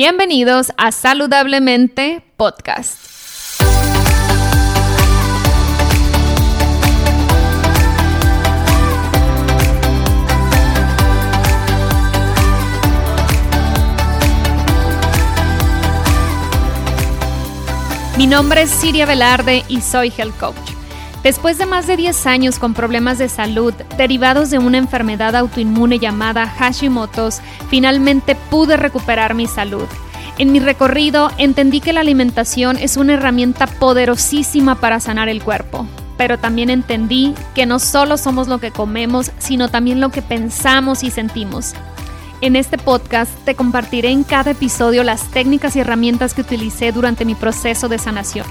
Bienvenidos a Saludablemente Podcast. Mi nombre es Siria Velarde y soy Health Coach. Después de más de 10 años con problemas de salud derivados de una enfermedad autoinmune llamada Hashimoto's, finalmente pude recuperar mi salud. En mi recorrido entendí que la alimentación es una herramienta poderosísima para sanar el cuerpo, pero también entendí que no solo somos lo que comemos, sino también lo que pensamos y sentimos. En este podcast te compartiré en cada episodio las técnicas y herramientas que utilicé durante mi proceso de sanación.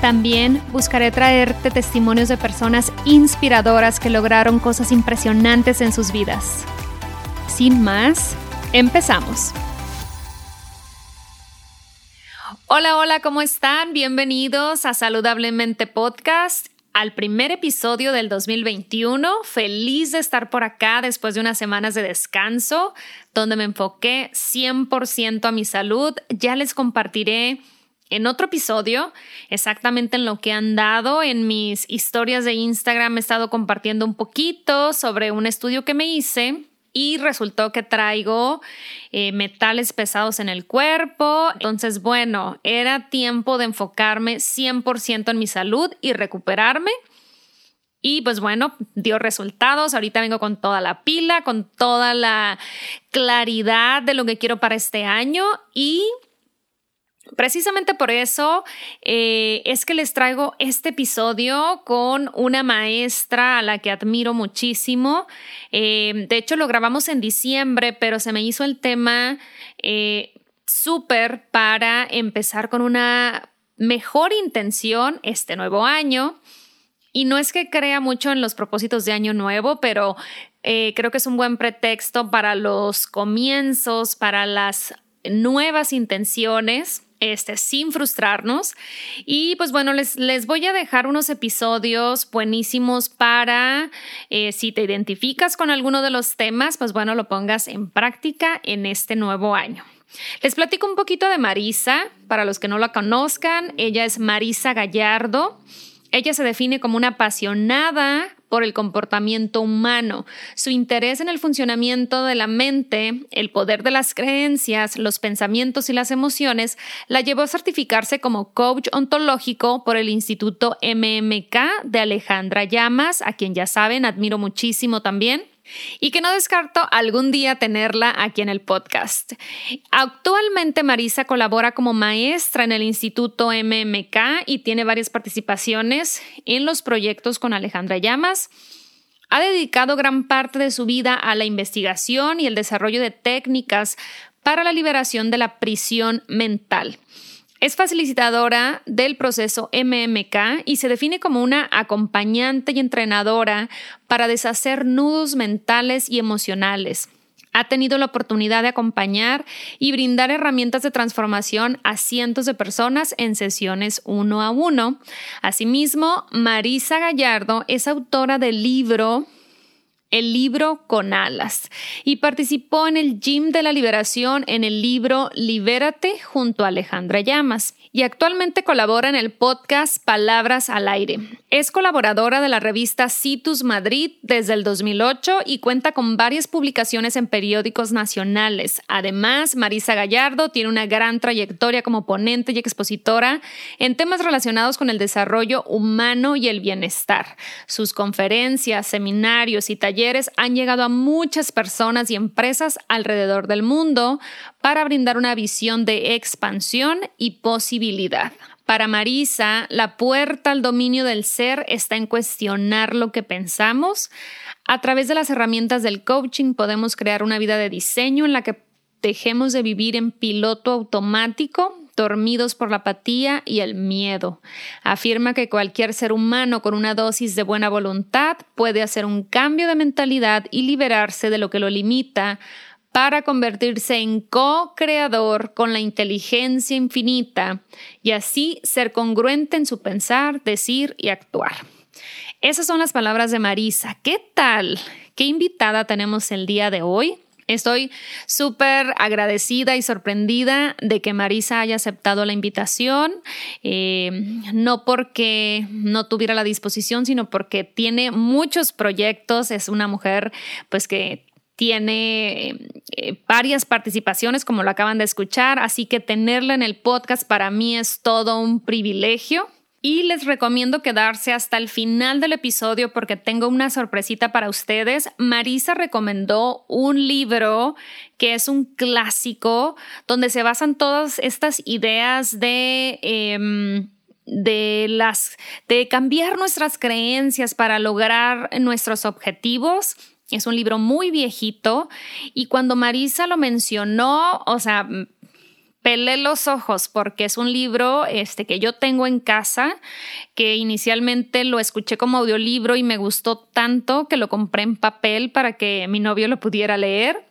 También buscaré traerte testimonios de personas inspiradoras que lograron cosas impresionantes en sus vidas. Sin más, empezamos. Hola, hola, ¿cómo están? Bienvenidos a Saludablemente Podcast al primer episodio del 2021. Feliz de estar por acá después de unas semanas de descanso, donde me enfoqué 100% a mi salud. Ya les compartiré en otro episodio exactamente en lo que han dado. En mis historias de Instagram he estado compartiendo un poquito sobre un estudio que me hice y resultó que traigo eh, metales pesados en el cuerpo. Entonces, bueno, era tiempo de enfocarme 100% en mi salud y recuperarme. Y pues bueno, dio resultados. Ahorita vengo con toda la pila, con toda la claridad de lo que quiero para este año y Precisamente por eso eh, es que les traigo este episodio con una maestra a la que admiro muchísimo. Eh, de hecho, lo grabamos en diciembre, pero se me hizo el tema eh, súper para empezar con una mejor intención este nuevo año. Y no es que crea mucho en los propósitos de año nuevo, pero creo que es un buen pretexto para los comienzos, para las nuevas intenciones este, sin frustrarnos. Y pues bueno, les, les voy a dejar unos episodios buenísimos para, eh, si te identificas con alguno de los temas, pues bueno, lo pongas en práctica en este nuevo año. Les platico un poquito de Marisa, para los que no la conozcan, ella es Marisa Gallardo. Ella se define como una apasionada por el comportamiento humano. Su interés en el funcionamiento de la mente, el poder de las creencias, los pensamientos y las emociones la llevó a certificarse como coach ontológico por el Instituto MMK de Alejandra Llamas, a quien ya saben, admiro muchísimo también y que no descarto algún día tenerla aquí en el podcast. Actualmente Marisa colabora como maestra en el Instituto MMK y tiene varias participaciones en los proyectos con Alejandra Llamas. Ha dedicado gran parte de su vida a la investigación y el desarrollo de técnicas para la liberación de la prisión mental. Es facilitadora del proceso MMK y se define como una acompañante y entrenadora para deshacer nudos mentales y emocionales. Ha tenido la oportunidad de acompañar y brindar herramientas de transformación a cientos de personas en sesiones uno a uno. Asimismo, Marisa Gallardo es autora del libro el libro con alas y participó en el Gym de la Liberación en el libro Libérate junto a Alejandra Llamas y actualmente colabora en el podcast Palabras al Aire. Es colaboradora de la revista Citus Madrid desde el 2008 y cuenta con varias publicaciones en periódicos nacionales. Además, Marisa Gallardo tiene una gran trayectoria como ponente y expositora en temas relacionados con el desarrollo humano y el bienestar. Sus conferencias, seminarios y talleres han llegado a muchas personas y empresas alrededor del mundo para brindar una visión de expansión y posibilidad. Para Marisa, la puerta al dominio del ser está en cuestionar lo que pensamos. A través de las herramientas del coaching podemos crear una vida de diseño en la que dejemos de vivir en piloto automático, dormidos por la apatía y el miedo. Afirma que cualquier ser humano con una dosis de buena voluntad puede hacer un cambio de mentalidad y liberarse de lo que lo limita para convertirse en co-creador con la inteligencia infinita y así ser congruente en su pensar, decir y actuar. Esas son las palabras de Marisa. ¿Qué tal? ¿Qué invitada tenemos el día de hoy? Estoy súper agradecida y sorprendida de que Marisa haya aceptado la invitación, eh, no porque no tuviera la disposición, sino porque tiene muchos proyectos, es una mujer pues que tiene eh, varias participaciones, como lo acaban de escuchar, así que tenerla en el podcast para mí es todo un privilegio y les recomiendo quedarse hasta el final del episodio porque tengo una sorpresita para ustedes. Marisa recomendó un libro que es un clásico donde se basan todas estas ideas de... Em, de las de cambiar nuestras creencias para lograr nuestros objetivos. Es un libro muy viejito y cuando Marisa lo mencionó, o sea, pelé los ojos porque es un libro este, que yo tengo en casa, que inicialmente lo escuché como audiolibro y me gustó tanto que lo compré en papel para que mi novio lo pudiera leer.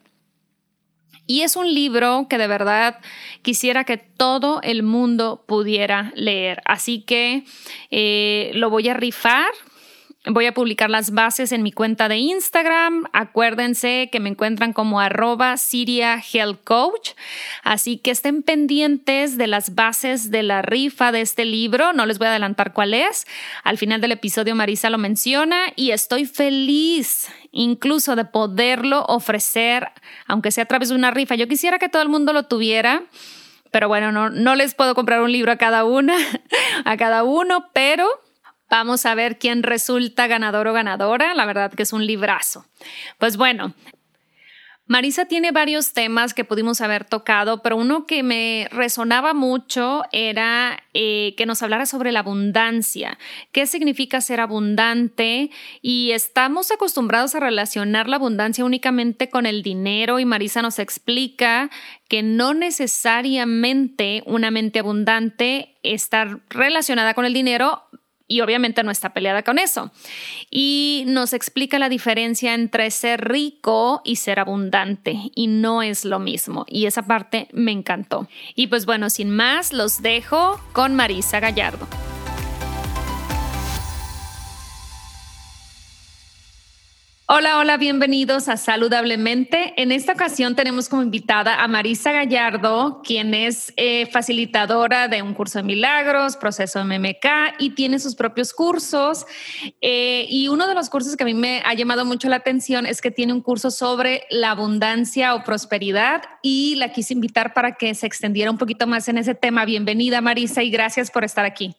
Y es un libro que de verdad quisiera que todo el mundo pudiera leer. Así que eh, lo voy a rifar Voy a publicar las bases en mi cuenta de Instagram. Acuérdense que me encuentran como arroba Siria Health Coach. Así que estén pendientes de las bases de la rifa de este libro. No les voy a adelantar cuál es. Al final del episodio Marisa lo menciona y estoy feliz incluso de poderlo ofrecer, aunque sea a través de una rifa. Yo quisiera que todo el mundo lo tuviera pero bueno, no, no les puedo comprar un libro a cada una, a cada uno, pero Vamos a ver quién resulta ganador o ganadora. La verdad que es un librazo. Pues bueno, Marisa tiene varios temas que pudimos haber tocado, pero uno que me resonaba mucho era eh, que nos hablara sobre la abundancia, qué significa ser abundante y estamos acostumbrados a relacionar la abundancia únicamente con el dinero y Marisa nos explica que no necesariamente una mente abundante está relacionada con el dinero, y obviamente no está peleada con eso. Y nos explica la diferencia entre ser rico y ser abundante y no es lo mismo. Y esa parte me encantó. Y pues bueno, sin más, los dejo con Marisa Gallardo. Hola, hola, bienvenidos a Saludablemente. En esta ocasión tenemos como invitada a Marisa Gallardo, quien es eh, facilitadora de un curso de milagros, proceso MMK y tiene sus propios cursos. Eh, y uno de los cursos que a mí me ha llamado mucho la atención es que tiene un curso sobre la abundancia o prosperidad y la quise invitar para que se extendiera un poquito más en ese tema. Bienvenida Marisa y gracias por estar aquí.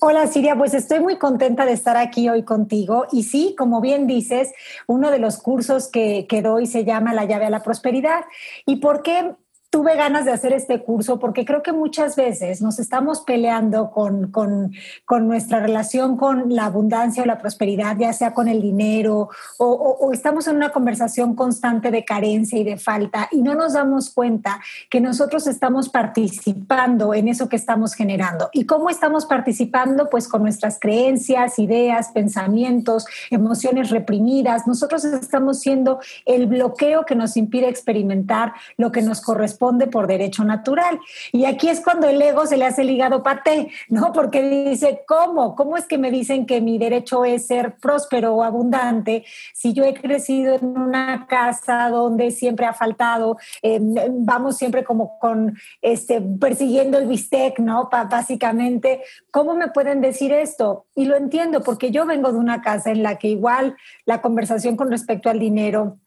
Hola Siria, pues estoy muy contenta de estar aquí hoy contigo. Y sí, como bien dices, uno de los cursos que, que doy se llama La llave a la prosperidad. ¿Y por qué tuve ganas de hacer este curso porque creo que muchas veces nos estamos peleando con, con, con, nuestra relación con la abundancia o la prosperidad, ya sea con el dinero, o, o, estamos en una conversación constante de carencia y de falta y no nos damos cuenta que nosotros estamos participando en eso que estamos generando. ¿Y cómo estamos participando? Pues con nuestras creencias, ideas, pensamientos, emociones reprimidas. Nosotros estamos siendo el bloqueo que nos impide experimentar lo que nos corresponde por derecho natural. Y aquí es cuando el ego se le hace el hígado paté, ¿no? Porque dice, ¿cómo? ¿Cómo es que me dicen que mi derecho es ser próspero o abundante si yo he crecido en una casa donde siempre ha faltado, eh, vamos siempre como con, este, persiguiendo el bistec, ¿no? básicamente, ¿cómo me pueden decir esto? Y lo entiendo porque yo vengo de una casa en la que igual la conversación con respecto al dinero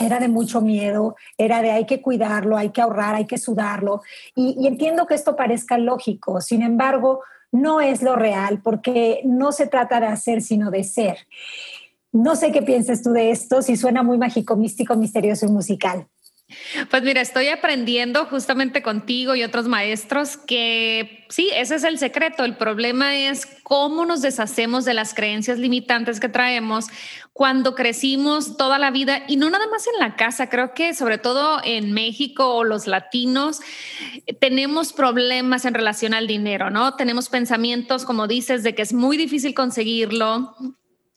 era de mucho miedo, era de hay que cuidarlo, hay que ahorrar, hay que sudarlo. Y, entiendo que esto parezca lógico, sin embargo, no es lo real porque no se trata de hacer, sino de ser. No sé qué piensas tú de esto, si suena muy mágico, místico, misterioso y musical. Pues mira, estoy aprendiendo justamente contigo y otros maestros que sí, ese es el secreto. El problema es cómo nos deshacemos de las creencias limitantes que traemos cuando crecimos toda la vida y no nada más en la casa. Creo que sobre todo en México o los latinos tenemos problemas en relación al dinero, ¿no? Tenemos pensamientos, como dices, de que es muy difícil conseguirlo,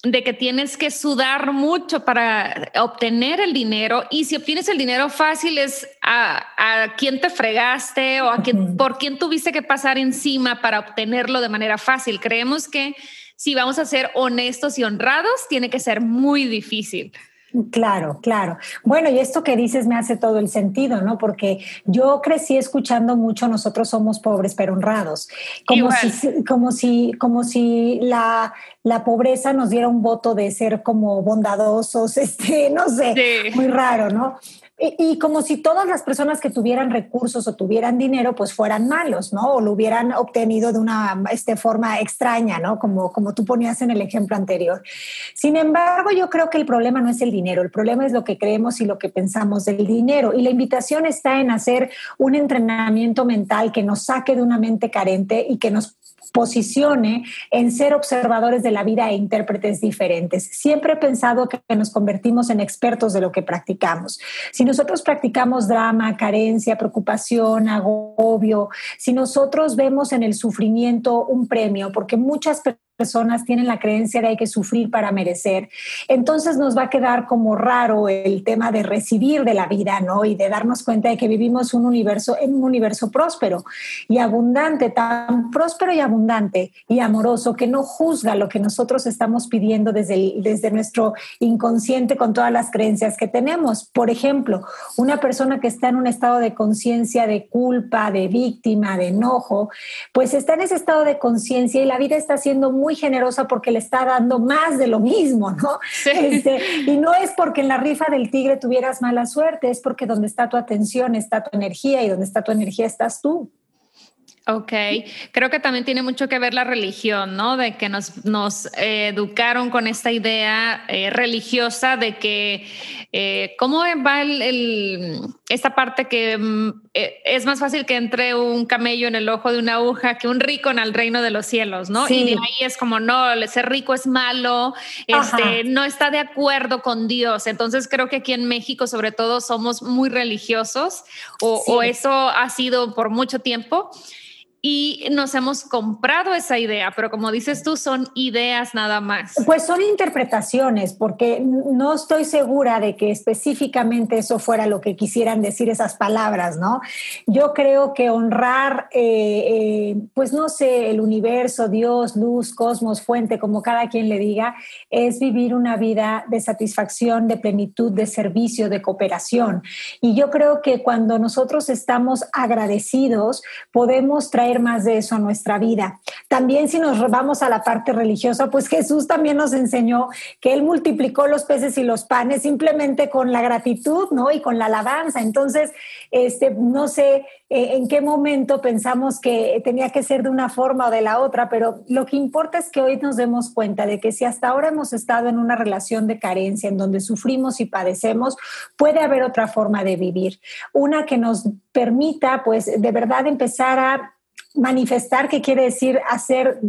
de que tienes que sudar mucho para obtener el dinero y si obtienes el dinero fácil es a, a quién te fregaste o a quién, por quién tuviste que pasar encima para obtenerlo de manera fácil. Creemos que si vamos a ser honestos y honrados, tiene que ser muy difícil. Claro, claro. Bueno, y esto que dices me hace todo el sentido, ¿no? Porque yo crecí escuchando mucho, nosotros somos pobres pero honrados, como si, como si, como si la, la pobreza nos diera un voto de ser como bondadosos, este, no sé, muy raro, ¿no? Y, como si todas las personas que tuvieran recursos o tuvieran dinero, pues fueran malos, ¿no? O lo hubieran obtenido de una este, forma extraña, ¿no? Como, como tú ponías en el ejemplo anterior. Sin embargo, yo creo que el problema no es el dinero, el problema es lo que creemos y lo que pensamos del dinero. Y la invitación está en hacer un entrenamiento mental que nos saque de una mente carente y que nos posicione en ser observadores de la vida e intérpretes diferentes. Siempre he pensado que nos convertimos en expertos de lo que practicamos. Si nosotros practicamos drama, carencia, preocupación, agobio, si nosotros vemos en el sufrimiento un premio, porque muchas personas personas tienen la creencia de hay que sufrir para merecer, entonces nos va a quedar como raro el tema de recibir de la vida, ¿no? Y de darnos cuenta de que vivimos un universo en un universo próspero y abundante, tan próspero y abundante y amoroso que no juzga lo que nosotros estamos pidiendo desde, desde nuestro inconsciente con todas las creencias que tenemos. Por ejemplo, una persona que está en un estado de conciencia de culpa, de víctima, de enojo, pues está en ese estado de conciencia y la vida está siendo muy muy generosa porque le está dando más de lo mismo, ¿no? Este, y no es porque en la rifa del tigre tuvieras mala suerte, es porque donde está tu atención está tu energía y donde está tu energía estás tú. Ok, creo que también tiene mucho que ver la religión, ¿no? De que nos, nos eh, educaron con esta idea eh, religiosa de que, eh, ¿cómo va el, esta parte que mm, es más fácil que entre un camello en el ojo de una aguja que un rico en el reino de los cielos, ¿no? Y de ahí es como, no, ser rico es malo, este, no está de acuerdo con Dios. Entonces creo que aquí en México sobre todo somos muy religiosos o, o eso ha sido por mucho tiempo y nos hemos comprado esa idea, pero como dices tú, son ideas nada más. Pues son interpretaciones, porque no estoy segura de que específicamente eso fuera lo que quisieran decir esas palabras, ¿no? Yo creo que honrar, eh, eh, pues no sé, el universo, Dios, luz, cosmos, fuente, como cada quien le diga, es vivir una vida de satisfacción, de plenitud, de servicio, de cooperación. Y yo creo que cuando nosotros estamos agradecidos, podemos traer más de eso a nuestra vida. También si nos vamos a la parte religiosa, pues Jesús también nos enseñó que Él multiplicó los peces y los panes simplemente con la gratitud, ¿no? Y con la alabanza. Entonces, este, no sé eh, en qué momento pensamos que tenía que ser de una forma o de la otra, pero lo que importa es que hoy nos demos cuenta de que si hasta ahora hemos estado en una relación de carencia en donde sufrimos y padecemos, puede haber otra forma de vivir, una que nos permita pues de verdad empezar a manifestar, que quiere decir hacer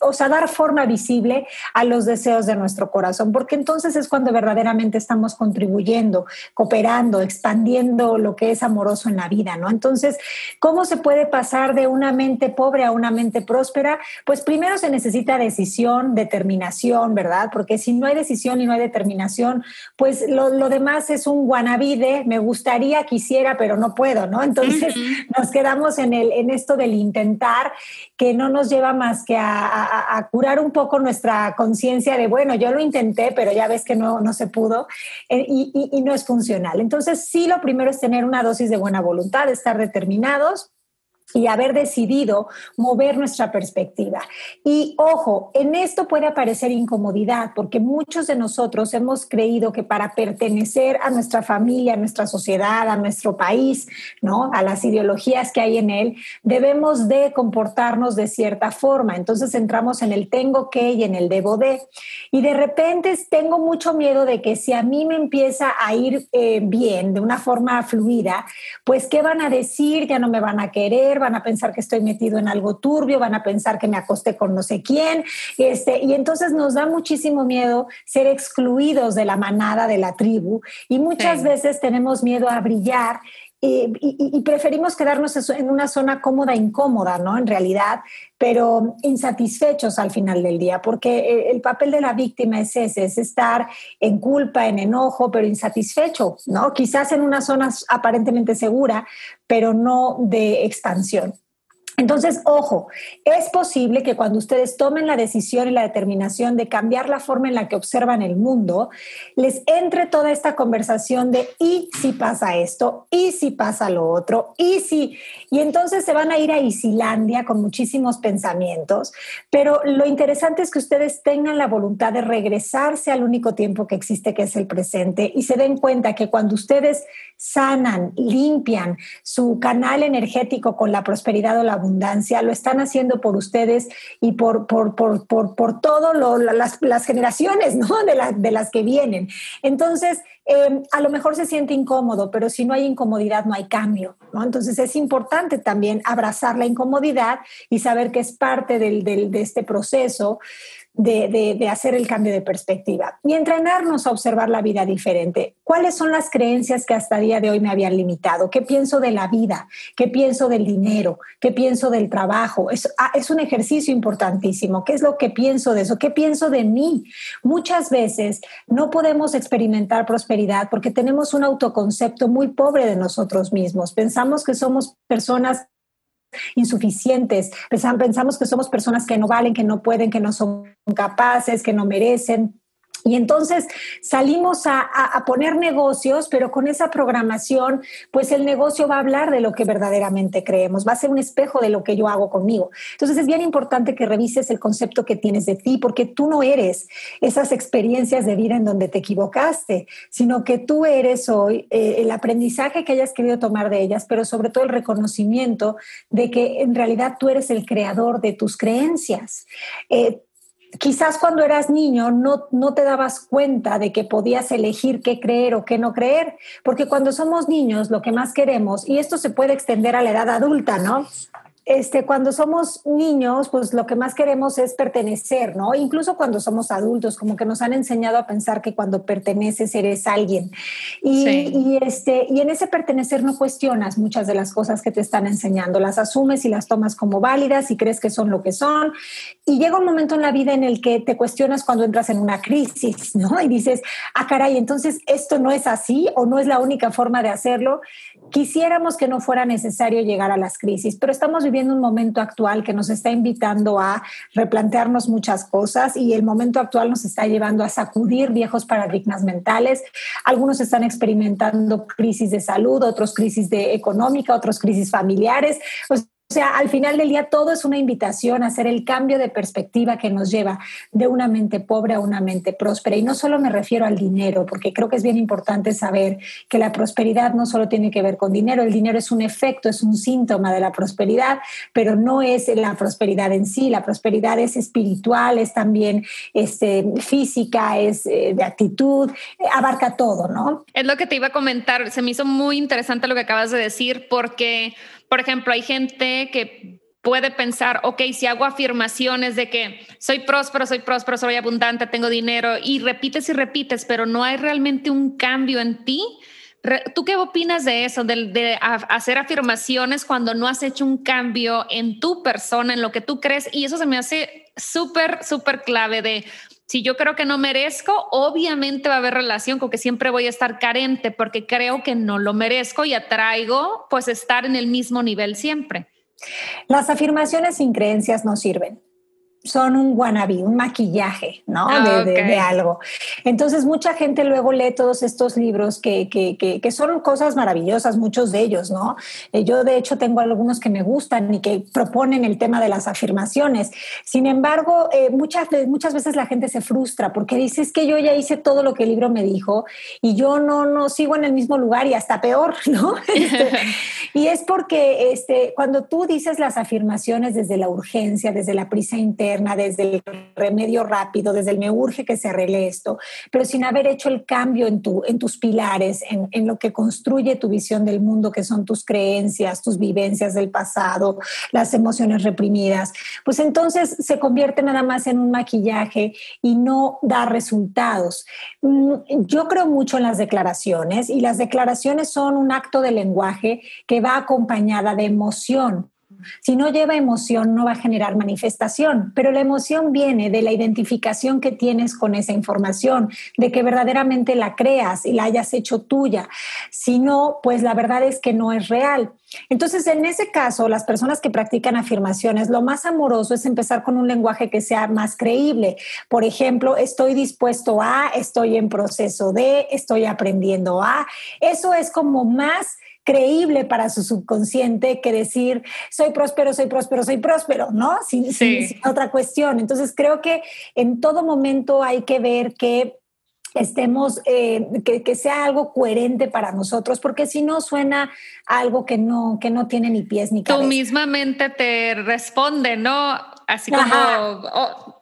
o sea, dar forma visible a los deseos de nuestro corazón, porque entonces es cuando verdaderamente estamos contribuyendo, cooperando, expandiendo lo que es amoroso en la vida, ¿no? Entonces, ¿cómo se puede pasar de una mente pobre a una mente próspera? Pues primero se necesita decisión, determinación, ¿verdad? Porque si no hay decisión y no hay determinación, pues lo, demás es un guanabide, me gustaría, quisiera, pero no puedo, ¿no? Entonces nos quedamos en, el, en esto del intentar, que no nos lleva más que a a, curar un poco nuestra conciencia de, bueno, yo lo intenté, pero ya ves que no, no se pudo eh, y, y no es funcional. Entonces, sí, lo primero es tener una dosis de buena voluntad, estar determinados y haber decidido mover nuestra perspectiva. Y ojo, en esto puede aparecer incomodidad, porque muchos de nosotros hemos creído que para pertenecer a nuestra familia, a nuestra sociedad, a nuestro país, ¿no? A las ideologías que hay en él, debemos de comportarnos de cierta forma. Entonces entramos en el tengo que y en el debo de. Y de repente tengo mucho miedo de que si a mí me empieza a ir eh, bien, de una forma fluida, pues ¿qué van a decir? Ya no me van a querer van a pensar que estoy metido en algo turbio, van a pensar que me acosté con no sé quién, este, y entonces nos da muchísimo miedo ser excluidos de la manada, de la tribu, y muchas veces tenemos miedo a brillar y, preferimos quedarnos en una zona cómoda, incómoda, ¿no? En realidad, pero insatisfechos al final del día, porque eh, el papel de la víctima es ese, es estar en culpa, en enojo, pero insatisfecho, ¿no? Quizás en una zona aparentemente segura, pero no de expansión. Entonces, ojo, es posible que cuando ustedes tomen la decisión y la determinación de cambiar la forma en la que observan el mundo, les entre toda esta conversación de y si pasa esto, y si pasa lo otro, y si, y entonces se van a ir a Isilandia con muchísimos pensamientos, pero lo interesante es que ustedes tengan la voluntad de regresarse al único tiempo que existe, que es el presente, y se den cuenta que cuando ustedes sanan, limpian su canal energético con la prosperidad o la lo están haciendo por ustedes y por, por, por, por, por todo las, las, generaciones ¿no? de, de las que vienen. Entonces, em, a lo mejor se siente incómodo, pero si no hay incomodidad, no hay cambio. ¿no? Entonces, es importante también abrazar la incomodidad y saber que es parte del, del, de este proceso de, hacer el cambio de perspectiva y entrenarnos a observar la vida diferente. ¿Cuáles son las creencias que hasta el día de hoy me habían limitado? ¿Qué pienso de la vida? ¿Qué pienso del dinero? ¿Qué pienso del trabajo? Es, ah, es un ejercicio importantísimo. ¿Qué es lo que pienso de eso? ¿Qué pienso de mí? Muchas veces no podemos experimentar prosperidad porque tenemos un autoconcepto muy pobre de nosotros mismos. Pensamos que somos personas insuficientes, pensamos que somos personas que no valen, que no pueden, que no son capaces, que no merecen. Y entonces salimos a, poner negocios, pero con esa programación, pues el negocio va a hablar de lo que verdaderamente creemos, va a ser un espejo de lo que yo hago conmigo. Entonces es bien importante que revises el concepto que tienes de ti, porque tú no eres esas experiencias de vida en donde te equivocaste, sino que tú eres hoy eh, el aprendizaje que hayas querido tomar de ellas, pero sobre todo el reconocimiento de que en realidad tú eres el creador de tus creencias. Eh, quizás cuando eras niño no, no te dabas cuenta de que podías elegir qué creer o qué no creer, porque cuando somos niños lo que más queremos, y esto se puede extender a la edad adulta, ¿no? Este, cuando somos niños, pues lo que más queremos es pertenecer, ¿no? Incluso cuando somos adultos, como que nos han enseñado a pensar que cuando perteneces eres alguien. Y, y, este, y en ese pertenecer no cuestionas muchas de las cosas que te están enseñando, las asumes y las tomas como válidas y crees que son lo que son. Y llega un momento en la vida en el que te cuestionas cuando entras en una crisis, ¿no? Y dices, ah, caray, entonces esto no es así o no es la única forma de hacerlo. Quisiéramos que no fuera necesario llegar a las crisis, pero estamos viviendo un momento actual que nos está invitando a replantearnos muchas cosas y el momento actual nos está llevando a sacudir viejos paradigmas mentales. Algunos están experimentando crisis de salud, otros crisis de económica, otros crisis familiares. Al final del día todo es una invitación a hacer el cambio de perspectiva que nos lleva de una mente pobre a una mente próspera. Y no solo me refiero al dinero, porque creo que es bien importante saber que la prosperidad no solo tiene que ver con dinero, el dinero es un efecto, es un síntoma de la prosperidad, pero no es la prosperidad en sí. La prosperidad es espiritual, es también este, física, es eh, de actitud, abarca todo, ¿no? Es lo que te iba a comentar. Se me hizo muy interesante lo que acabas de decir, porque por ejemplo, hay gente que puede pensar, ok, si hago afirmaciones de que soy próspero, soy próspero, soy abundante, tengo dinero, y repites y repites, pero no hay realmente un cambio en ti. ¿Tú qué opinas de eso, de, hacer afirmaciones cuando no has hecho un cambio en tu persona, en lo que tú crees? Y eso se me hace súper, súper clave de, si yo creo que no merezco, obviamente va a haber relación con que siempre voy a estar carente porque creo que no lo merezco y atraigo pues estar en el mismo nivel siempre. Las afirmaciones sin creencias no sirven son un wannabe, un maquillaje, ¿no? Ah, de, algo. Entonces, mucha gente luego lee todos estos libros que, que, que, son cosas maravillosas, muchos de ellos, ¿no? Eh, yo, de hecho, tengo algunos que me gustan y que proponen el tema de las afirmaciones. Sin embargo, eh, muchas, muchas veces la gente se frustra porque dice, es que yo ya hice todo lo que el libro me dijo y yo no, no sigo en el mismo lugar y hasta peor, ¿no? Este, y es porque este, cuando tú dices las afirmaciones desde la urgencia, desde la prisa interna, desde el remedio rápido, desde el me urge que se arregle esto, pero sin haber hecho el cambio en, tu, en tus pilares, en, en lo que construye tu visión del mundo, que son tus creencias, tus vivencias del pasado, las emociones reprimidas, pues entonces se convierte nada más en un maquillaje y no da resultados. Mm, yo creo mucho en las declaraciones y las declaraciones son un acto de lenguaje que va acompañada de emoción. Si no lleva emoción, no va a generar manifestación, pero la emoción viene de la identificación que tienes con esa información, de que verdaderamente la creas y la hayas hecho tuya. Si no, pues la verdad es que no es real. Entonces, en ese caso, las personas que practican afirmaciones, lo más amoroso es empezar con un lenguaje que sea más creíble. Por ejemplo, estoy dispuesto a, estoy en proceso de, estoy aprendiendo a. Eso es como más creíble para su subconsciente que decir soy próspero, soy próspero, soy próspero, ¿no? Sin, sin otra cuestión. Entonces creo que en todo momento hay que ver que estemos, eh, que, sea algo coherente para nosotros, porque si no suena algo que no, que no tiene ni pies ni cabeza. Tu misma mente te responde, ¿no? Así como,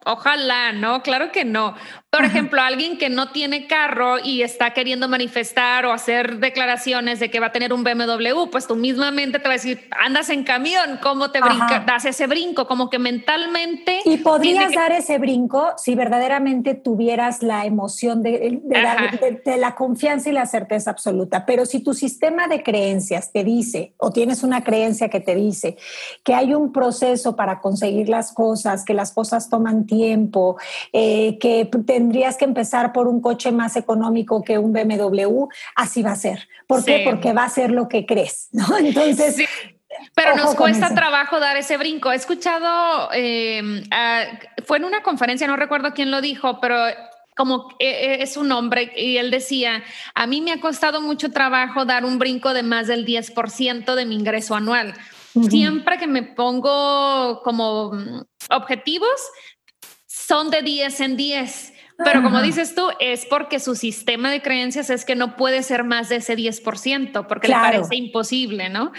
ojalá, ¿no? Claro que no. Por ejemplo, alguien que no tiene carro y está queriendo manifestar o hacer declaraciones de que va a tener un BMW, pues tú mismamente te va a decir, andas en camión, ¿cómo te brincas? Das ese brinco, como que mentalmente. Y podrías dar ese brinco si verdaderamente tuvieras la emoción de, de, la confianza y la certeza absoluta. Pero si tu sistema de creencias te dice, o tienes una creencia que te dice que hay un proceso para conseguir las cosas, que las cosas toman tiempo, eh, que tendrías que empezar por un coche más económico que un BMW, así va a ser. ¿Por qué? Porque va a ser lo que crees, ¿no? Entonces... Pero nos cuesta trabajo dar ese brinco. He escuchado, eh, fue en una conferencia, no recuerdo quién lo dijo, pero como eh, es un hombre y él decía, a mí me ha costado mucho trabajo dar un brinco de más del 10% de mi ingreso anual. Siempre que me pongo como mm, objetivos, son de 10 en 10. Pero como dices tú, es porque su sistema de creencias es que no puede ser más de ese 10%, porque le parece imposible, ¿no?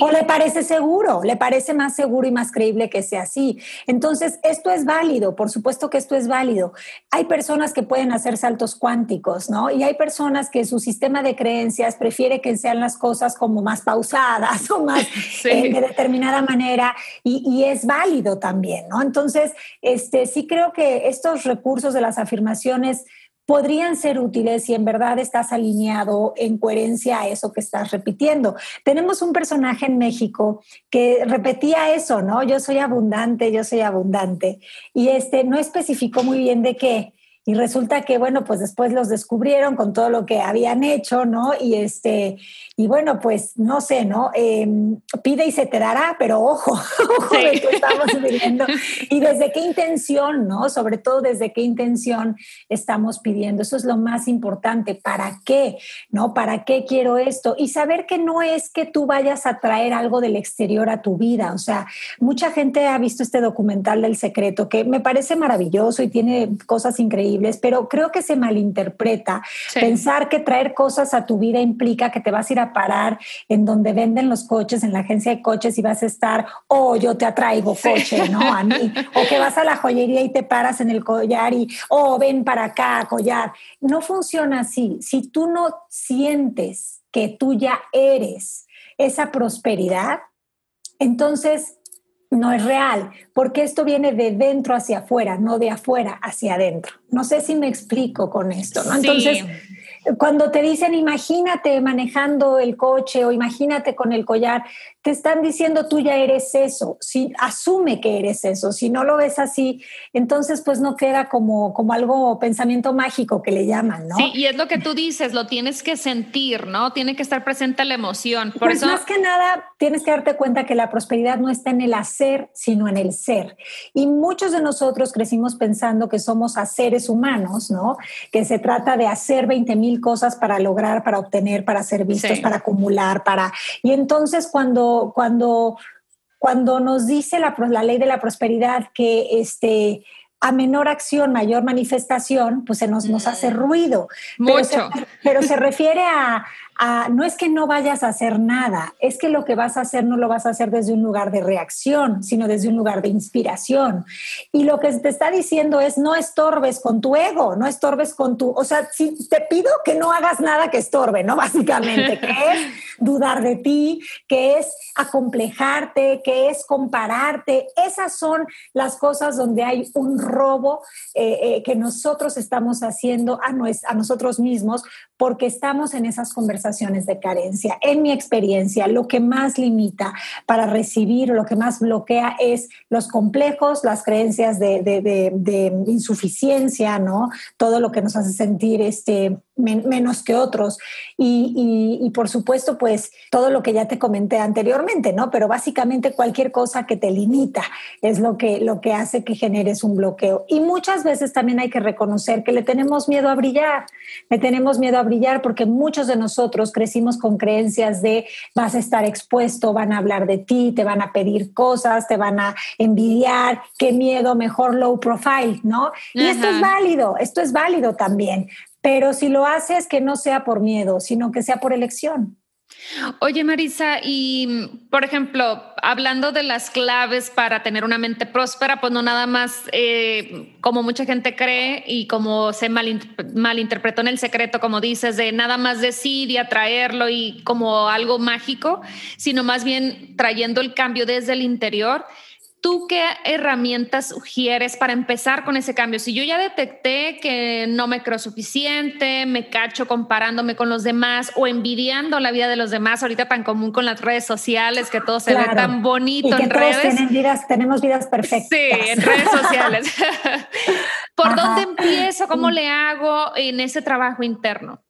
o le parece seguro, le parece más seguro y más creíble que sea así. Entonces, esto es válido, por supuesto que esto es válido. Hay personas que pueden hacer saltos cuánticos, ¿no? Y hay personas que su sistema de creencias prefiere que sean las cosas como más pausadas o más eh, de determinada manera y, y es válido también, ¿no? Entonces, este, sí creo que estos recursos las afirmaciones podrían ser útiles si en verdad estás alineado en coherencia a eso que estás repitiendo. Tenemos un personaje en México que repetía eso, ¿no? Yo soy abundante, yo soy abundante. Y este no especificó muy bien de qué. Y resulta que, bueno, pues después los descubrieron con todo lo que habían hecho, ¿no? Y este, y bueno, pues no sé, ¿no? Em, pide y se te dará, pero ojo, ojo de que estamos viviendo. Y desde qué intención, ¿no? Sobre todo desde qué intención estamos pidiendo. Eso es lo más importante. ¿Para qué? ¿No? ¿Para qué quiero esto? Y saber que no es que tú vayas a traer algo del exterior a tu vida. O sea, mucha gente ha visto este documental del secreto que me parece maravilloso y tiene cosas increíbles, pero creo que se malinterpreta. Pensar que traer cosas a tu vida implica que te vas a ir a parar en donde venden los coches, en la agencia de coches y vas a estar, oh, yo te atraigo coche, ¿no? A mí. O que vas a la joyería y te paras en el collar y, oh, ven para acá, collar. No funciona así. Si tú no sientes que tú ya eres esa prosperidad, entonces no es real, porque esto viene de dentro hacia afuera, no de afuera hacia adentro. No sé si me explico con esto, ¿no? Entonces, cuando te dicen imagínate manejando el coche o imagínate con el collar, te están diciendo tú ya eres eso, si asume que eres eso, si no lo ves así, entonces pues no queda como, como algo pensamiento mágico que le llaman, ¿no? Sí, y es lo que tú dices, lo tienes que sentir, ¿no? Tiene que estar presente la emoción. Por pues eso... más que nada tienes que darte cuenta que la prosperidad no está en el hacer, sino en el ser. Y muchos de nosotros crecimos pensando que somos seres humanos, ¿no? Que se trata de hacer 20 mil cosas para lograr, para obtener, para ser vistos, para acumular, para... Y entonces cuando, cuando, cuando nos dice la, la ley de la prosperidad que este, a menor acción, mayor manifestación, pues se nos, nos hace mm. ruido. Mucho. pero se refiere a, no es que no vayas a hacer nada, es que lo que vas a hacer no lo vas a hacer desde un lugar de reacción, sino desde un lugar de inspiración. Y lo que te está diciendo es no estorbes con tu ego, no estorbes con tu, o sea, te pido que no hagas nada que estorbe, ¿no? Básicamente, que es dudar de ti, que es acomplejarte, que es compararte. Esas son las cosas donde hay un robo eh, eh, que nosotros estamos haciendo a, a nosotros mismos porque estamos en esas conversaciones de carencia. En mi experiencia, lo que más limita para recibir, lo que más bloquea es los complejos, las creencias de, de insuficiencia, ¿no? Todo lo que nos hace sentir este, menos que otros. Y, por supuesto, pues todo lo que ya te comenté anteriormente, ¿no? Pero básicamente cualquier cosa que te limita es lo que, lo que hace que generes un bloqueo. Y muchas veces también hay que reconocer que le tenemos miedo a brillar, le tenemos miedo a brillar porque muchos de nosotros crecimos con creencias de vas a estar expuesto, van a hablar de ti, te van a pedir cosas, te van a envidiar, qué miedo, mejor low profile, ¿no? Y esto es válido, esto es válido también. Pero si lo haces, que no sea por miedo, sino que sea por elección. Oye, Marisa, y por ejemplo, hablando de las claves para tener una mente próspera, pues no nada más eh, como mucha gente cree y como se malinterpretó en el secreto, como dices, de nada más decir y atraerlo y como algo mágico, sino más bien trayendo el cambio desde el interior. ¿Tú qué herramientas sugieres para empezar con ese cambio? Si yo ya detecté que no me creo suficiente, me cacho comparándome con los demás o envidiando la vida de los demás, ahorita tan común con las redes sociales, que todo se ve tan bonito y en redes. vidas, tenemos vidas perfectas. Sí, en redes sociales. ¿Por dónde empiezo? ¿Cómo le hago en ese trabajo interno?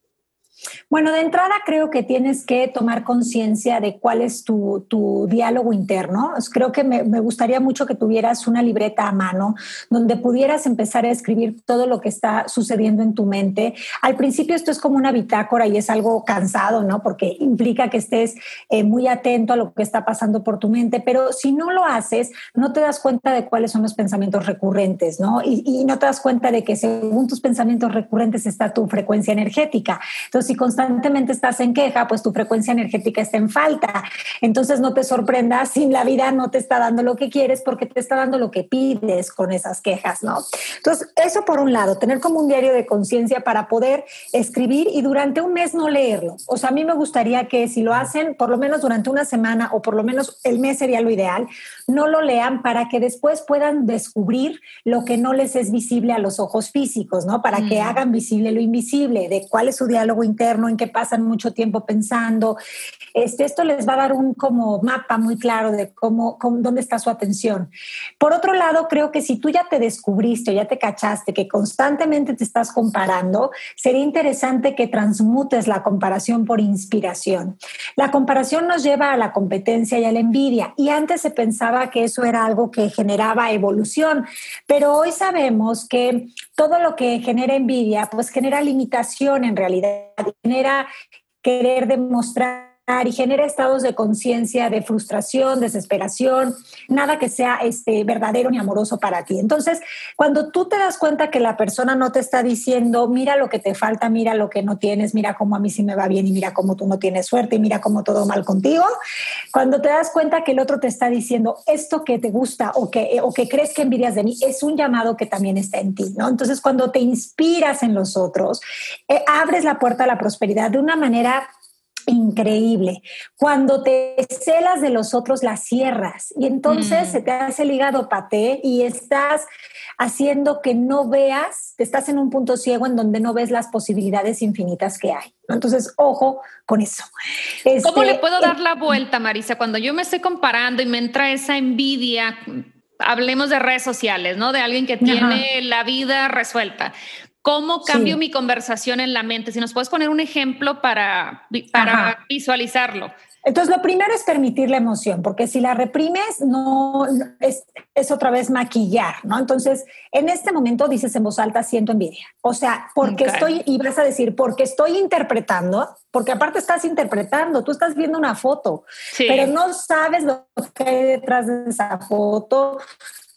Bueno, de entrada creo que tienes que tomar conciencia de cuál es tu, diálogo interno. Creo que me, gustaría mucho que tuvieras una libreta a mano donde pudieras empezar a escribir todo lo que está sucediendo en tu mente. Al principio esto es como una bitácora y es algo cansado, ¿no? Porque implica que estés eh, muy atento a lo que está pasando por tu mente, pero si no lo haces, no te das cuenta de cuáles son los pensamientos recurrentes, ¿no? Y, y no te das cuenta de que según tus pensamientos recurrentes está tu frecuencia energética. Entonces, si constantemente estás en queja, pues tu frecuencia energética está en falta. Entonces no te sorprendas si la vida no te está dando lo que quieres porque te está dando lo que pides con esas quejas, ¿no? Entonces, eso por un lado, tener como un diario de conciencia para poder escribir y durante un mes no leerlo. O sea, a mí me gustaría que si lo hacen, por lo menos durante una semana o por lo menos el mes sería lo ideal, no lo lean para que después puedan descubrir lo que no les es visible a los ojos físicos, ¿no? Para que mm. hagan visible lo invisible, de cuál es su diálogo interno, en qué pasan mucho tiempo pensando. Este, esto les va a dar un como mapa muy claro de cómo, cómo, dónde está su atención. Por otro lado, creo que si tú ya te descubriste o ya te cachaste que constantemente te estás comparando, sería interesante que transmutes la comparación por inspiración. La comparación nos lleva a la competencia y a la envidia y antes se pensaba que eso era algo que generaba evolución, pero hoy sabemos que todo lo que genera envidia, pues genera limitación en realidad, genera querer demostrar y genera estados de conciencia de frustración, desesperación, nada que sea este, verdadero ni amoroso para ti. Entonces, cuando tú te das cuenta que la persona no te está diciendo, mira lo que te falta, mira lo que no tienes, mira cómo a mí sí me va bien y mira cómo tú no tienes suerte y mira cómo todo mal contigo, cuando te das cuenta que el otro te está diciendo esto que te gusta o que, o que crees que envidias de mí, es un llamado que también está en ti, ¿no? Entonces, cuando te inspiras en los otros, eh, abres la puerta a la prosperidad de una manera increíble. Cuando te celas de los otros, las cierras y entonces mm. se te hace el hígado paté y estás haciendo que no veas, estás en un punto ciego en donde no ves las posibilidades infinitas que hay. Entonces, ojo con eso. ¿Cómo le este, puedo dar la vuelta, Marisa? Cuando yo me estoy comparando y me entra esa envidia, hablemos de redes sociales, ¿no? De alguien que tiene la vida resuelta. ¿Cómo cambio mi conversación en la mente? Si nos puedes poner un ejemplo para, para visualizarlo. Entonces, lo primero es permitir la emoción, porque si la reprimes, no es, es, otra vez maquillar, ¿no? Entonces, en este momento dices en voz alta, siento envidia. O sea, porque estoy, y vas a decir, porque estoy interpretando, porque aparte estás interpretando, tú estás viendo una foto, pero no sabes lo que hay detrás de esa foto,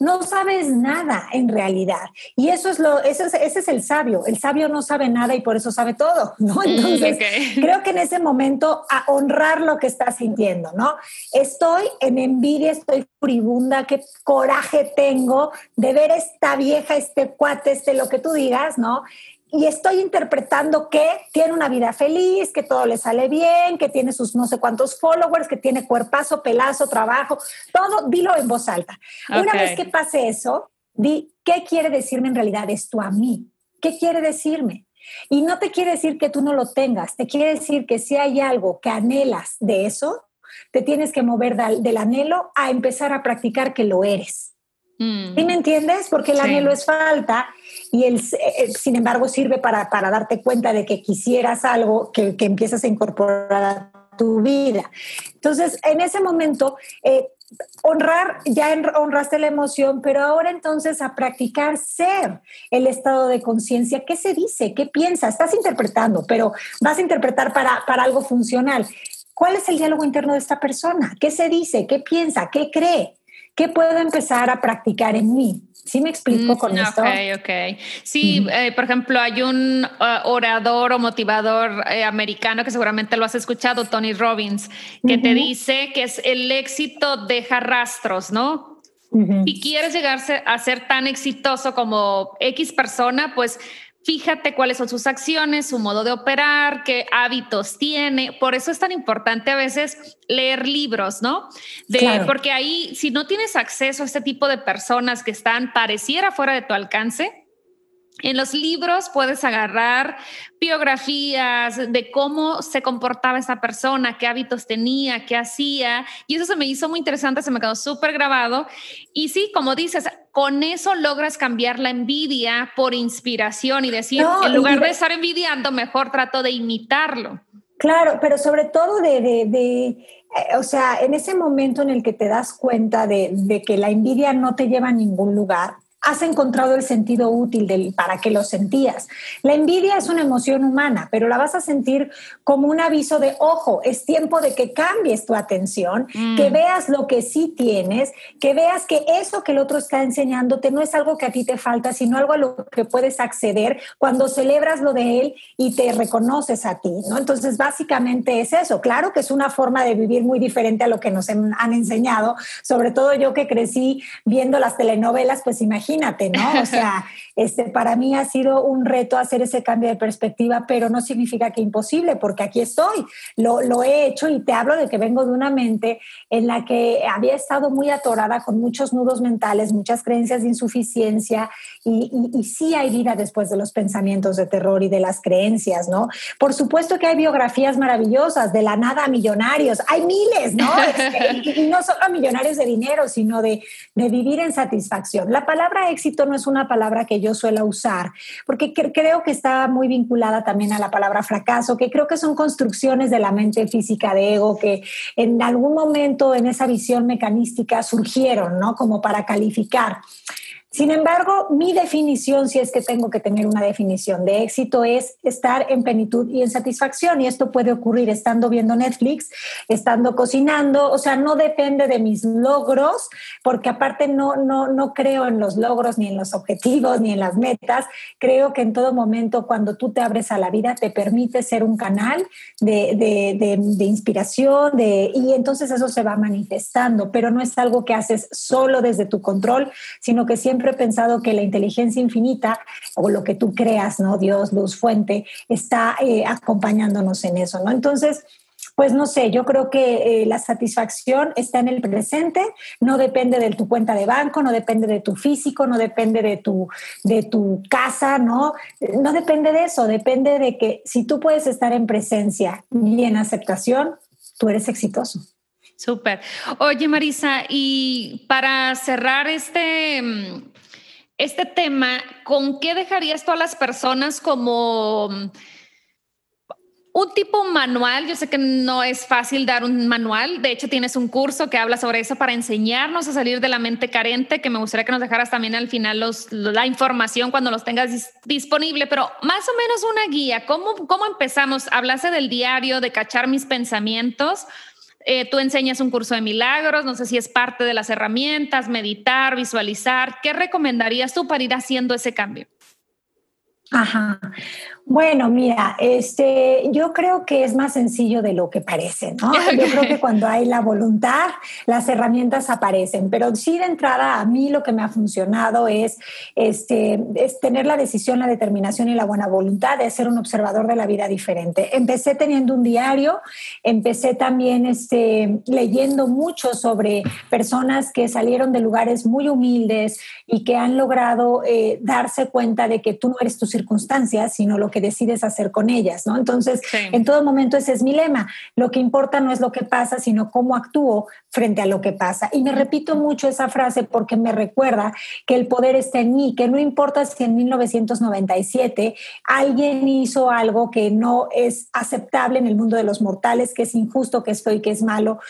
no sabes nada en realidad. Y eso es lo, ese es, el sabio. El sabio no sabe nada y por eso sabe todo, ¿no? Mm, Entonces, creo que en ese momento a honrar lo que estás sintiendo, ¿no? Estoy en envidia, estoy furibunda, qué coraje tengo de ver esta vieja, este cuate, este lo que tú digas, ¿no? Y estoy interpretando que tiene una vida feliz, que todo le sale bien, que tiene sus no sé cuántos followers, que tiene cuerpazo, pelazo, trabajo, todo, dilo en voz alta. Una vez que pase eso, di, ¿qué quiere decirme en realidad esto a mí? ¿Qué quiere decirme? Y no te quiere decir que tú no lo tengas, te quiere decir que si hay algo que anhelas de eso, te tienes que mover del, anhelo a empezar a practicar que lo eres. Mm. ¿Sí me entiendes? Porque el anhelo es falta y el, eh, sin embargo sirve para, darte cuenta de que quisieras algo que, que empiezas a incorporar a tu vida. Entonces, en ese momento, eh, honrar, ya honraste la emoción, pero ahora entonces a practicar ser el estado de conciencia. ¿Qué se dice? ¿Qué piensa? Estás interpretando, pero vas a interpretar para, para algo funcional. ¿Cuál es el diálogo interno de esta persona? ¿Qué se dice? ¿Qué piensa? ¿Qué cree? ¿Qué puedo empezar a practicar en mí? ¿Sí me explico con mm, esto? Ok, ok. Sí, eh, por ejemplo, hay un uh, orador o motivador eh, americano que seguramente lo has escuchado, Tony Robbins, que te dice que es el éxito deja rastros, ¿no? Si quieres llegarse a ser tan exitoso como X persona, pues Fíjate cuáles son sus acciones, su modo de operar, qué hábitos tiene. Por eso es tan importante a veces leer libros, ¿no? De, Porque ahí, si no tienes acceso a este tipo de personas que están pareciera fuera de tu alcance, en los libros puedes agarrar biografías de cómo se comportaba esa persona, qué hábitos tenía, qué hacía. Y eso se me hizo muy interesante, se me quedó súper grabado. Y sí, como dices, con eso logras cambiar la envidia por inspiración y decir, en lugar de estar envidiando, mejor trato de imitarlo. Claro, pero sobre todo de, de, eh, o sea, en ese momento en el que te das cuenta de, de que la envidia no te lleva a ningún lugar, has encontrado el sentido útil del para qué lo sentías. La envidia es una emoción humana, pero la vas a sentir como un aviso de, ojo, es tiempo de que cambies tu atención, mm. que veas lo que sí tienes, que veas que eso que el otro está enseñándote no es algo que a ti te falta, sino algo a lo que puedes acceder cuando celebras lo de él y te reconoces a ti, ¿no? Entonces, básicamente es eso. Claro que es una forma de vivir muy diferente a lo que nos han enseñado, sobre todo yo que crecí viendo las telenovelas, pues imagínate imagínate, ¿no? O sea, este, para mí ha sido un reto hacer ese cambio de perspectiva, pero no significa que imposible, porque aquí estoy, lo, lo he hecho y te hablo de que vengo de una mente en la que había estado muy atorada con muchos nudos mentales, muchas creencias de insuficiencia y, y, sí hay vida después de los pensamientos de terror y de las creencias, ¿no? Por supuesto que hay biografías maravillosas, de la nada a millonarios, hay miles, ¿no? Este, y, no solo a millonarios de dinero, sino de, de vivir en satisfacción. La palabra éxito no es una palabra que yo suelo usar, porque creo que está muy vinculada también a la palabra fracaso, que creo que son construcciones de la mente física de ego que en algún momento en esa visión mecanística surgieron, ¿no? Como para calificar. Sin embargo, mi definición, si es que tengo que tener una definición de éxito, es estar en plenitud y en satisfacción. Y esto puede ocurrir estando viendo Netflix, estando cocinando, o sea, no depende de mis logros, porque aparte no, no, no creo en los logros, ni en los objetivos, ni en las metas. Creo que en todo momento, cuando tú te abres a la vida, te permite ser un canal de, de, de inspiración, de, y entonces eso se va manifestando, pero no es algo que haces solo desde tu control, sino que siempre he pensado que la inteligencia infinita o lo que tú creas, ¿no? Dios, luz, fuente, está eh, acompañándonos en eso, ¿no? Entonces, pues no sé, yo creo que eh, la satisfacción está en el presente, no depende de tu cuenta de banco, no depende de tu físico, no depende de tu, de tu casa, ¿no? No depende de eso, depende de que si tú puedes estar en presencia y en aceptación, tú eres exitoso. Súper. Oye, Marisa, y para cerrar este, este tema, ¿con qué dejarías tú a las personas como un tipo manual? Yo sé que no es fácil dar un manual. De hecho, tienes un curso que habla sobre eso para enseñarnos a salir de la mente carente, que me gustaría que nos dejaras también al final la información cuando los tengas disponible, pero más o menos una guía. ¿Cómo, cómo empezamos? Hablaste del diario, de cachar mis pensamientos. Eh, tú enseñas un curso de milagros, no sé si es parte de las herramientas, meditar, visualizar. ¿Qué recomendarías tú para ir haciendo ese cambio? Ajá. Bueno, mira, este, yo creo que es más sencillo de lo que parece, ¿no? Yo creo que cuando hay la voluntad, las herramientas aparecen, pero sí de entrada a mí lo que me ha funcionado es, este, es tener la decisión, la determinación y la buena voluntad de ser un observador de la vida diferente. Empecé teniendo un diario, empecé también este, leyendo mucho sobre personas que salieron de lugares muy humildes y que han logrado eh, darse cuenta de que tú no eres tu circunstancias, sino lo que decides hacer con ellas, ¿no? Entonces, en todo momento ese es mi lema. Lo que importa no es lo que pasa, sino cómo actúo frente a lo que pasa. Y me repito mucho esa frase porque me recuerda que el poder está en mí, que no importa si en 1997 alguien hizo algo que no es aceptable en el mundo de los mortales, que es injusto, que es feo y que es malo,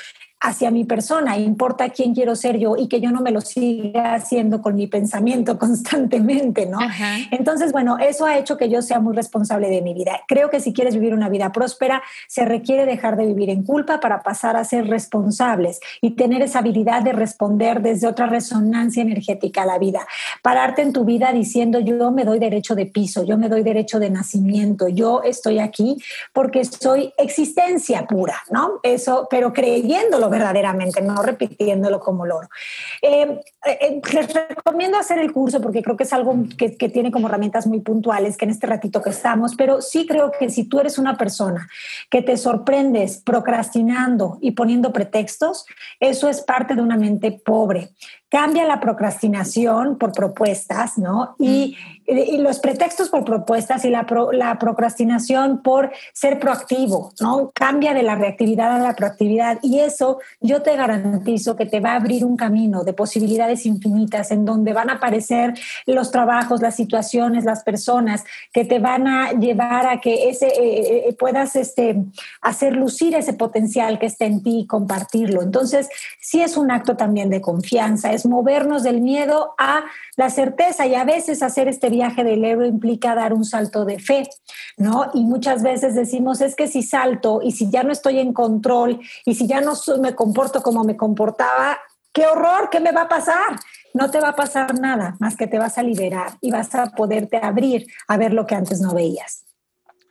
hacia mi persona, importa quién quiero ser yo y que yo no me lo siga haciendo con mi pensamiento constantemente, ¿no? Entonces, bueno, eso ha hecho que yo sea muy responsable de mi vida. Creo que si quieres vivir una vida próspera, se requiere dejar de vivir en culpa para pasar a ser responsables y tener esa habilidad de responder desde otra resonancia energética a la vida. Pararte en tu vida diciendo, yo me doy derecho de piso, yo me doy derecho de nacimiento, yo estoy aquí porque soy existencia pura, ¿no? Eso, pero creyéndolo verdaderamente, no repitiéndolo como loro. Eh, eh, les recomiendo hacer el curso porque creo que es algo que, que, tiene como herramientas muy puntuales, que en este ratito que estamos, pero sí creo que si tú eres una persona que te sorprendes procrastinando y poniendo pretextos, eso es parte de una mente pobre cambia la procrastinación por propuestas, ¿no? Y, los pretextos por propuestas y la, la, procrastinación por ser proactivo, ¿no? Cambia de la reactividad a la proactividad y eso yo te garantizo que te va a abrir un camino de posibilidades infinitas en donde van a aparecer los trabajos, las situaciones, las personas que te van a llevar a que ese eh, eh, eh, puedas este, hacer lucir ese potencial que está en ti y compartirlo. Entonces, sí es un acto también de confianza, movernos del miedo a la certeza y a veces hacer este viaje del héroe implica dar un salto de fe, ¿no? Y muchas veces decimos, es que si salto y si ya no estoy en control y si ya no me comporto como me comportaba, qué horror, ¿qué me va a pasar? No te va a pasar nada, más que te vas a liberar y vas a poderte abrir a ver lo que antes no veías.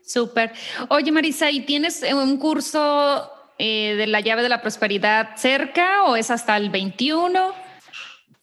Súper. Oye, Marisa, ¿y tienes un curso eh, de la llave de la prosperidad cerca o es hasta el 21?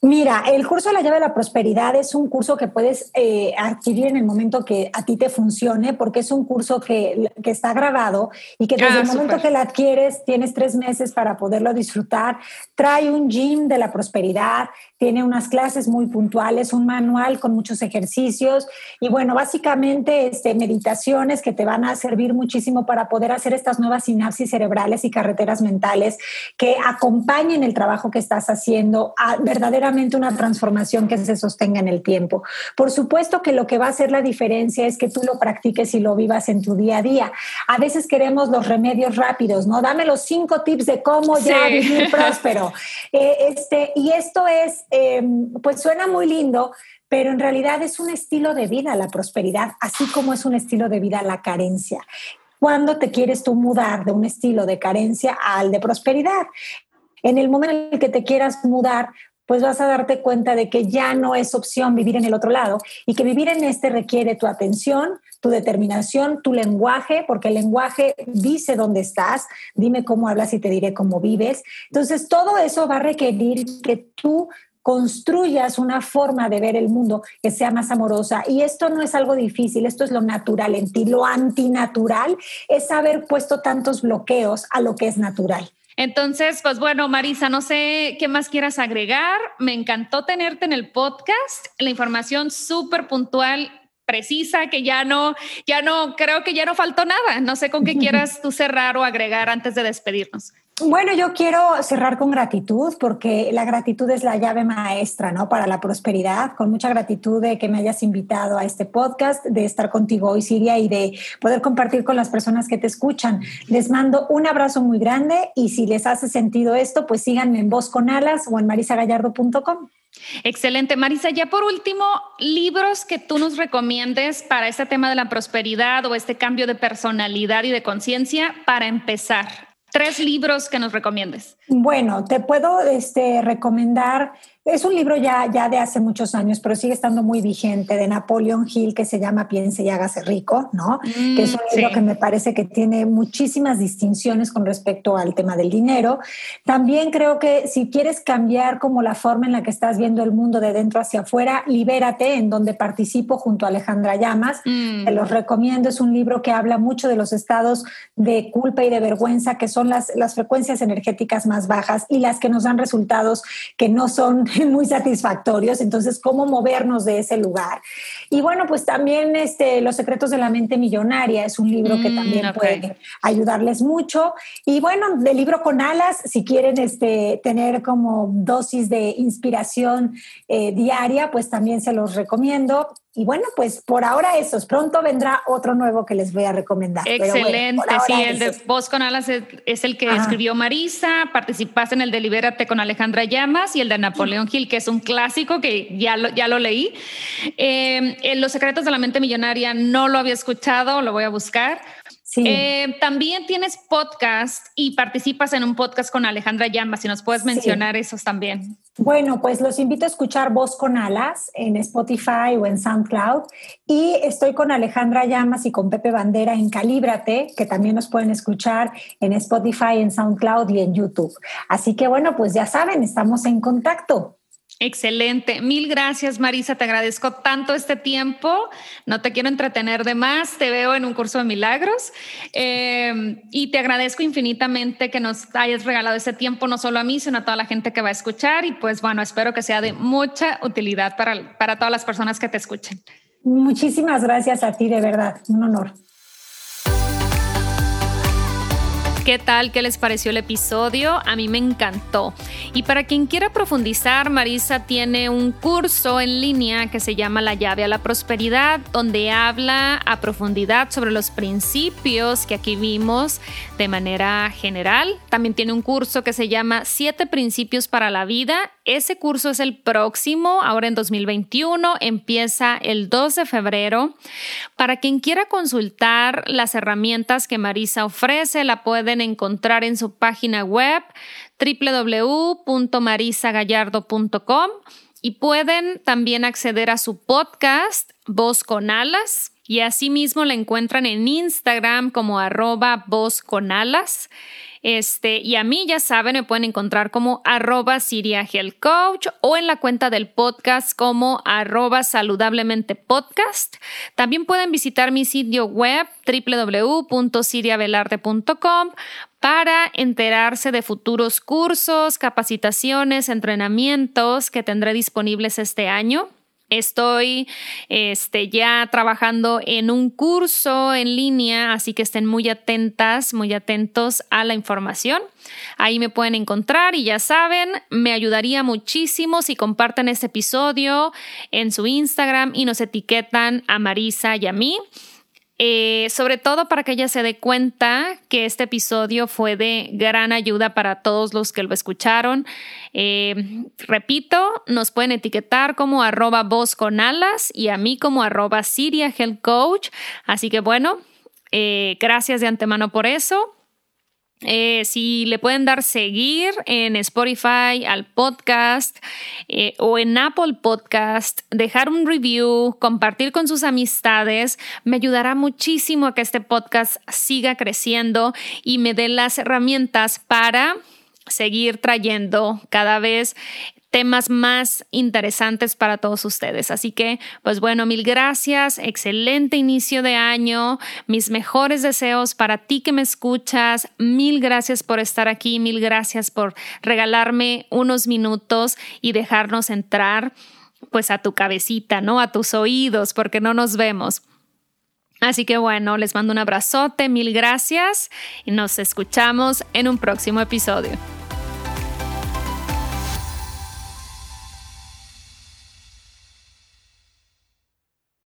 Mira, el curso de la llave de la prosperidad es un curso que puedes eh, adquirir en el momento que a ti te funcione, porque es un curso que, está grabado y que desde ah, el momento que lo adquieres tienes tres meses para poderlo disfrutar. Trae un gym de la prosperidad, tiene unas clases muy puntuales, un manual con muchos ejercicios y bueno, básicamente este, meditaciones que te van a servir muchísimo para poder hacer estas nuevas sinapsis cerebrales y carreteras mentales que acompañen el trabajo que estás haciendo a verdaderamente una transformación que se sostenga en el tiempo. Por supuesto que lo que va a hacer la diferencia es que tú lo practiques y lo vivas en tu día a día. A veces queremos los remedios rápidos, ¿no? Dame los cinco tips de cómo ya vivir próspero. Eh, este, y esto es, em, pues suena muy lindo, pero en realidad es un estilo de vida la prosperidad, así como es un estilo de vida la carencia. ¿Cuándo te quieres tú mudar de un estilo de carencia al de prosperidad? En el momento en el que te quieras mudar, pues vas a darte cuenta de que ya no es opción vivir en el otro lado y que vivir en este requiere tu atención, tu determinación, tu lenguaje, porque el lenguaje dice dónde estás, dime cómo hablas y te diré cómo vives. Entonces, todo eso va a requerir que tú construyas una forma de ver el mundo que sea más amorosa. Y esto no es algo difícil, esto es lo natural en ti. Lo antinatural es haber puesto tantos bloqueos a lo que es natural. Entonces, pues bueno, Marisa, no sé qué más quieras agregar. Me encantó tenerte en el podcast. La información súper puntual, precisa, que ya no, ya no, creo que ya no faltó nada. No sé con qué quieras tú cerrar o agregar antes de despedirnos. Bueno, yo quiero cerrar con gratitud porque la gratitud es la llave maestra, ¿no? Para la prosperidad. Con mucha gratitud de que me hayas invitado a este podcast, de estar contigo hoy, Siria, y de poder compartir con las personas que te escuchan. Les mando un abrazo muy grande y si les hace sentido esto, pues síganme en Voz con Alas o en marisagallardo.com. Excelente. Marisa, ya por último, libros que tú nos recomiendes para este tema de la prosperidad o este cambio de personalidad y de conciencia para empezar. Tres libros que nos recomiendes. Bueno, te puedo este, recomendar es un libro ya, ya de hace muchos años, pero sigue estando muy vigente, de Napoleon Hill, que se llama Piense y hágase rico, ¿no? Mm, que es un libro que me parece que tiene muchísimas distinciones con respecto al tema del dinero. También creo que si quieres cambiar como la forma en la que estás viendo el mundo de dentro hacia afuera, Libérate, en donde participo junto a Alejandra Llamas. Mm. Te los recomiendo, es un libro que habla mucho de los estados de culpa y de vergüenza, que son las, las frecuencias energéticas más bajas y las que nos dan resultados que no son muy satisfactorios. Entonces, ¿cómo movernos de ese lugar? Y bueno, pues también este, Los secretos de la mente millonaria es un libro que mm, también puede ayudarles mucho. Y bueno, de libro con alas, si quieren este, tener como dosis de inspiración eh, diaria, pues también se los recomiendo. Y bueno, pues por ahora esos. Pronto vendrá otro nuevo que les voy a recomendar. Excelente. sí, el de Voz con Alas es, el que escribió Marisa. Participaste en el de Libérate con Alejandra Llamas y el de Napoleón Gil, que es un clásico que ya lo, ya lo leí. Eh, Los secretos de la mente millonaria no lo había escuchado, lo voy a buscar. Eh, también tienes podcast y participas en un podcast con Alejandra Llamas, si nos puedes mencionar esos también. Bueno, pues los invito a escuchar Voz con Alas en Spotify o en SoundCloud. Y estoy con Alejandra Llamas y con Pepe Bandera en Calíbrate, que también nos pueden escuchar en Spotify, en SoundCloud y en YouTube. Así que bueno, pues ya saben, estamos en contacto. Excelente. Mil gracias, Marisa. Te agradezco tanto este tiempo. No te quiero entretener de más. Te veo en un curso de milagros. Eh, y te agradezco infinitamente que nos hayas regalado ese tiempo, no solo a mí, sino a toda la gente que va a escuchar. Y pues bueno, espero que sea de mucha utilidad para, para todas las personas que te escuchen. Muchísimas gracias a ti, de verdad. Un honor. ¿Qué tal? ¿Qué les pareció el episodio? A mí me encantó. Y para quien quiera profundizar, Marisa tiene un curso en línea que se llama La llave a la prosperidad, donde habla a profundidad sobre los principios que aquí vimos de manera general. También tiene un curso que se llama Siete principios para la vida. Ese curso es el próximo, ahora en 2021, empieza el 2 de febrero. Para quien quiera consultar las herramientas que Marisa ofrece, la pueden encontrar en su página web www.marisagallardo.com y pueden también acceder a su podcast Voz con Alas y asimismo la encuentran en Instagram como arroba voz con alas. Este, y a mí, ya saben, me pueden encontrar como arroba Siria Coach o en la cuenta del podcast como arroba saludablemente podcast. También pueden visitar mi sitio web www.siriavelarde.com para enterarse de futuros cursos, capacitaciones, entrenamientos que tendré disponibles este año. Estoy este, ya trabajando en un curso en línea, así que estén muy atentas, muy atentos a la información. Ahí me pueden encontrar y ya saben, me ayudaría muchísimo si comparten este episodio en su Instagram y nos etiquetan a Marisa y a mí. Eh, sobre todo para que ella se dé cuenta que este episodio fue de gran ayuda para todos los que lo escucharon. Eh, repito, nos pueden etiquetar como arroba con alas y a mí como arroba Siria Health Coach. Así que bueno, eh, gracias de antemano por eso. Eh, si le pueden dar seguir en Spotify al podcast eh, o en Apple Podcast, dejar un review, compartir con sus amistades, me ayudará muchísimo a que este podcast siga creciendo y me dé las herramientas para seguir trayendo cada vez temas más interesantes para todos ustedes. Así que, pues bueno, mil gracias, excelente inicio de año, mis mejores deseos para ti que me escuchas, mil gracias por estar aquí, mil gracias por regalarme unos minutos y dejarnos entrar pues a tu cabecita, ¿no? A tus oídos, porque no nos vemos. Así que bueno, les mando un abrazote, mil gracias y nos escuchamos en un próximo episodio.